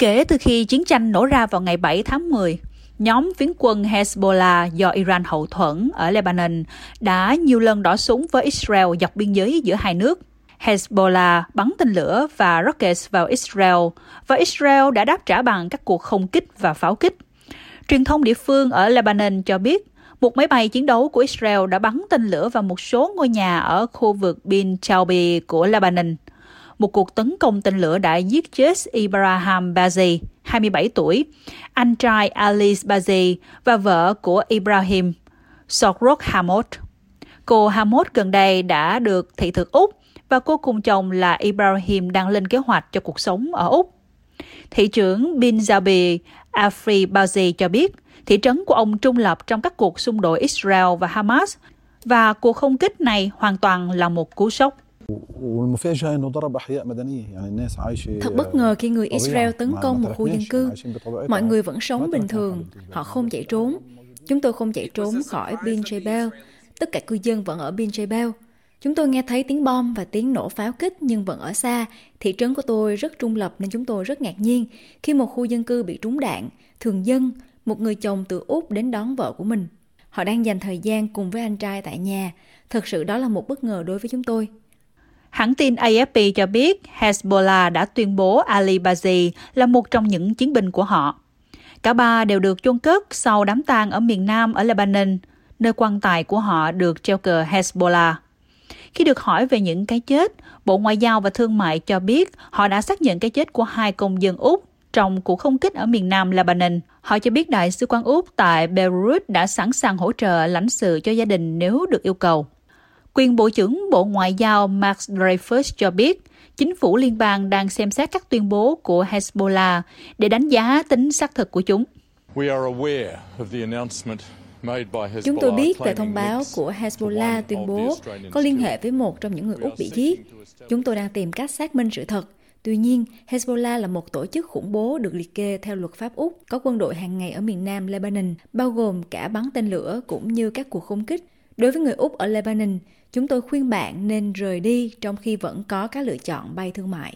Kể từ khi chiến tranh nổ ra vào ngày 7 tháng 10, nhóm phiến quân Hezbollah do Iran hậu thuẫn ở Lebanon đã nhiều lần đỏ súng với Israel dọc biên giới giữa hai nước. Hezbollah bắn tên lửa và rockets vào Israel và Israel đã đáp trả bằng các cuộc không kích và pháo kích. Truyền thông địa phương ở Lebanon cho biết một máy bay chiến đấu của Israel đã bắn tên lửa vào một số ngôi nhà ở khu vực Bin Chaubi của Lebanon. Một cuộc tấn công tên lửa đã giết chết Ibrahim Bazi, 27 tuổi, anh trai Alice Bazi và vợ của Ibrahim, Sorok Hamod. Cô Hamod gần đây đã được thị thực Úc và cô cùng chồng là Ibrahim đang lên kế hoạch cho cuộc sống ở Úc. Thị trưởng Binzabi Afri Bazi cho biết, thị trấn của ông trung lập trong các cuộc xung đột Israel và Hamas và cuộc không kích này hoàn toàn là một cú sốc. Thật bất ngờ khi người Israel tấn công một khu dân cư. Mọi người vẫn sống bình thường, họ không chạy trốn. Chúng tôi không chạy trốn khỏi Bin Jebel. Tất cả cư dân vẫn ở Bin Jebel. Chúng tôi nghe thấy tiếng bom và tiếng nổ pháo kích nhưng vẫn ở xa. Thị trấn của tôi rất trung lập nên chúng tôi rất ngạc nhiên khi một khu dân cư bị trúng đạn. Thường dân, một người chồng từ Úc đến đón vợ của mình. Họ đang dành thời gian cùng với anh trai tại nhà. Thật sự đó là một bất ngờ đối với chúng tôi. Hãng tin AFP cho biết Hezbollah đã tuyên bố Ali Bazi là một trong những chiến binh của họ. Cả ba đều được chôn cất sau đám tang ở miền Nam ở Lebanon, nơi quan tài của họ được treo cờ Hezbollah. Khi được hỏi về những cái chết, Bộ Ngoại giao và Thương mại cho biết họ đã xác nhận cái chết của hai công dân Úc trong cuộc không kích ở miền Nam Lebanon. Họ cho biết Đại sứ quán Úc tại Beirut đã sẵn sàng hỗ trợ lãnh sự cho gia đình nếu được yêu cầu. Quyền Bộ trưởng Bộ Ngoại giao Max Dreyfus cho biết, chính phủ liên bang đang xem xét các tuyên bố của Hezbollah để đánh giá tính xác thực của chúng. Chúng tôi biết về thông báo của Hezbollah tuyên bố có liên hệ với một trong những người Úc bị giết. Chúng tôi đang tìm cách xác minh sự thật. Tuy nhiên, Hezbollah là một tổ chức khủng bố được liệt kê theo luật pháp Úc, có quân đội hàng ngày ở miền nam Lebanon, bao gồm cả bắn tên lửa cũng như các cuộc không kích. Đối với người Úc ở Lebanon, chúng tôi khuyên bạn nên rời đi trong khi vẫn có các lựa chọn bay thương mại.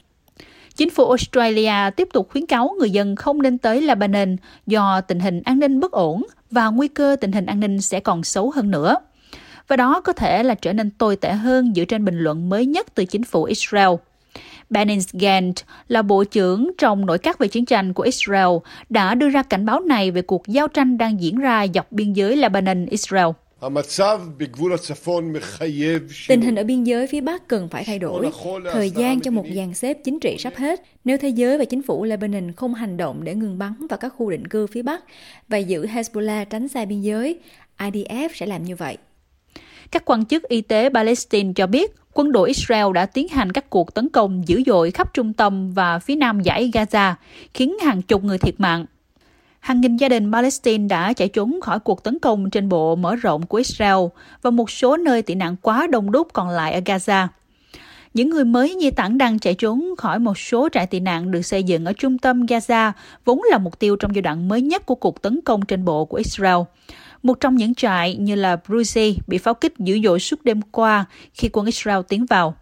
Chính phủ Australia tiếp tục khuyến cáo người dân không nên tới Lebanon do tình hình an ninh bất ổn và nguy cơ tình hình an ninh sẽ còn xấu hơn nữa. Và đó có thể là trở nên tồi tệ hơn dựa trên bình luận mới nhất từ chính phủ Israel. Benins Gant là bộ trưởng trong nội các về chiến tranh của Israel đã đưa ra cảnh báo này về cuộc giao tranh đang diễn ra dọc biên giới Lebanon-Israel. Tình hình ở biên giới phía Bắc cần phải thay đổi. Thời gian cho một dàn xếp chính trị sắp hết. Nếu thế giới và chính phủ Lebanon không hành động để ngừng bắn vào các khu định cư phía Bắc và giữ Hezbollah tránh xa biên giới, IDF sẽ làm như vậy. Các quan chức y tế Palestine cho biết quân đội Israel đã tiến hành các cuộc tấn công dữ dội khắp trung tâm và phía nam giải Gaza, khiến hàng chục người thiệt mạng. Hàng nghìn gia đình Palestine đã chạy trốn khỏi cuộc tấn công trên bộ mở rộng của Israel và một số nơi tị nạn quá đông đúc còn lại ở Gaza. Những người mới di tản đang chạy trốn khỏi một số trại tị nạn được xây dựng ở trung tâm Gaza, vốn là mục tiêu trong giai đoạn mới nhất của cuộc tấn công trên bộ của Israel. Một trong những trại như là Bruzi bị pháo kích dữ dội suốt đêm qua khi quân Israel tiến vào.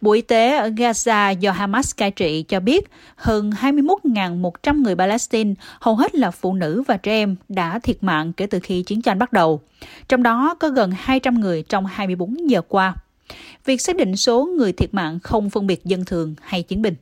Bộ Y tế ở Gaza do Hamas cai trị cho biết hơn 21.100 người Palestine, hầu hết là phụ nữ và trẻ em, đã thiệt mạng kể từ khi chiến tranh bắt đầu. Trong đó có gần 200 người trong 24 giờ qua. Việc xác định số người thiệt mạng không phân biệt dân thường hay chiến binh.